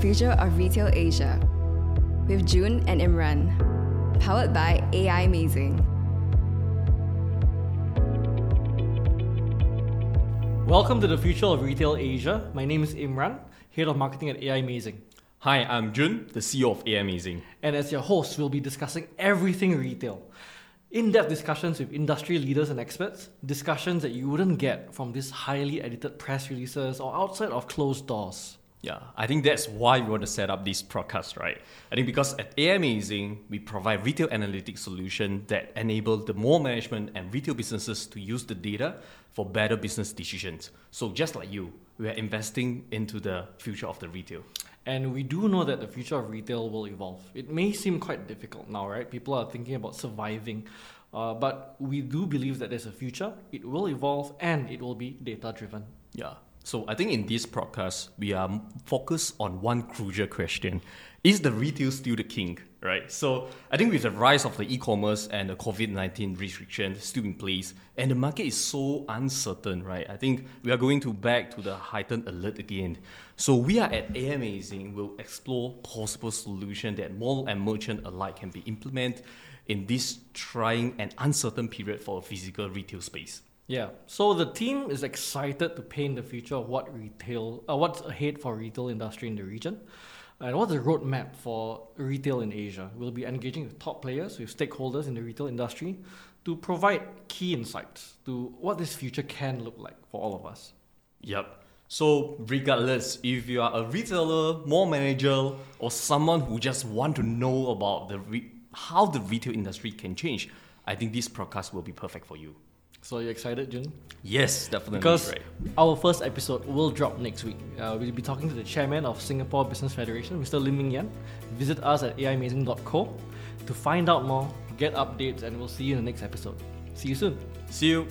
future of retail Asia with Jun and Imran, powered by Aimazing. Welcome to the future of retail Asia. My name is Imran, head of marketing at Aimazing. Hi, I'm Jun, the CEO of Aimazing. And as your host, we'll be discussing everything retail. In depth discussions with industry leaders and experts, discussions that you wouldn't get from these highly edited press releases or outside of closed doors. Yeah, I think that's why we want to set up this podcast, right? I think because at Aimazing, we provide retail analytics solution that enable the mall management and retail businesses to use the data for better business decisions. So just like you, we are investing into the future of the retail. And we do know that the future of retail will evolve. It may seem quite difficult now, right? People are thinking about surviving. Uh, but we do believe that there's a future, it will evolve, and it will be data driven. Yeah. So I think in this podcast, we are focused on one crucial question. Is the retail still the king? Right. So I think with the rise of the e-commerce and the COVID-19 restrictions still in place, and the market is so uncertain, right? I think we are going to back to the heightened alert again. So we are at Aimazing will explore possible solution that mall and merchant alike can be implemented in this trying and uncertain period for a physical retail space. Yeah. So the team is excited to paint the future of what retail, uh, what's ahead for retail industry in the region. And what's the roadmap for retail in Asia? We'll be engaging with top players, with stakeholders in the retail industry to provide key insights to what this future can look like for all of us. Yep. So regardless, if you are a retailer, mall manager, or someone who just want to know about the re- how the retail industry can change, I think this podcast will be perfect for you. So you excited, Jun? Yes, definitely. Because right. our first episode will drop next week. Uh, we'll be talking to the chairman of Singapore Business Federation, Mr. Lim Ming Yan. Visit us at aimazing.co to find out more, get updates, and we'll see you in the next episode. See you soon. See you.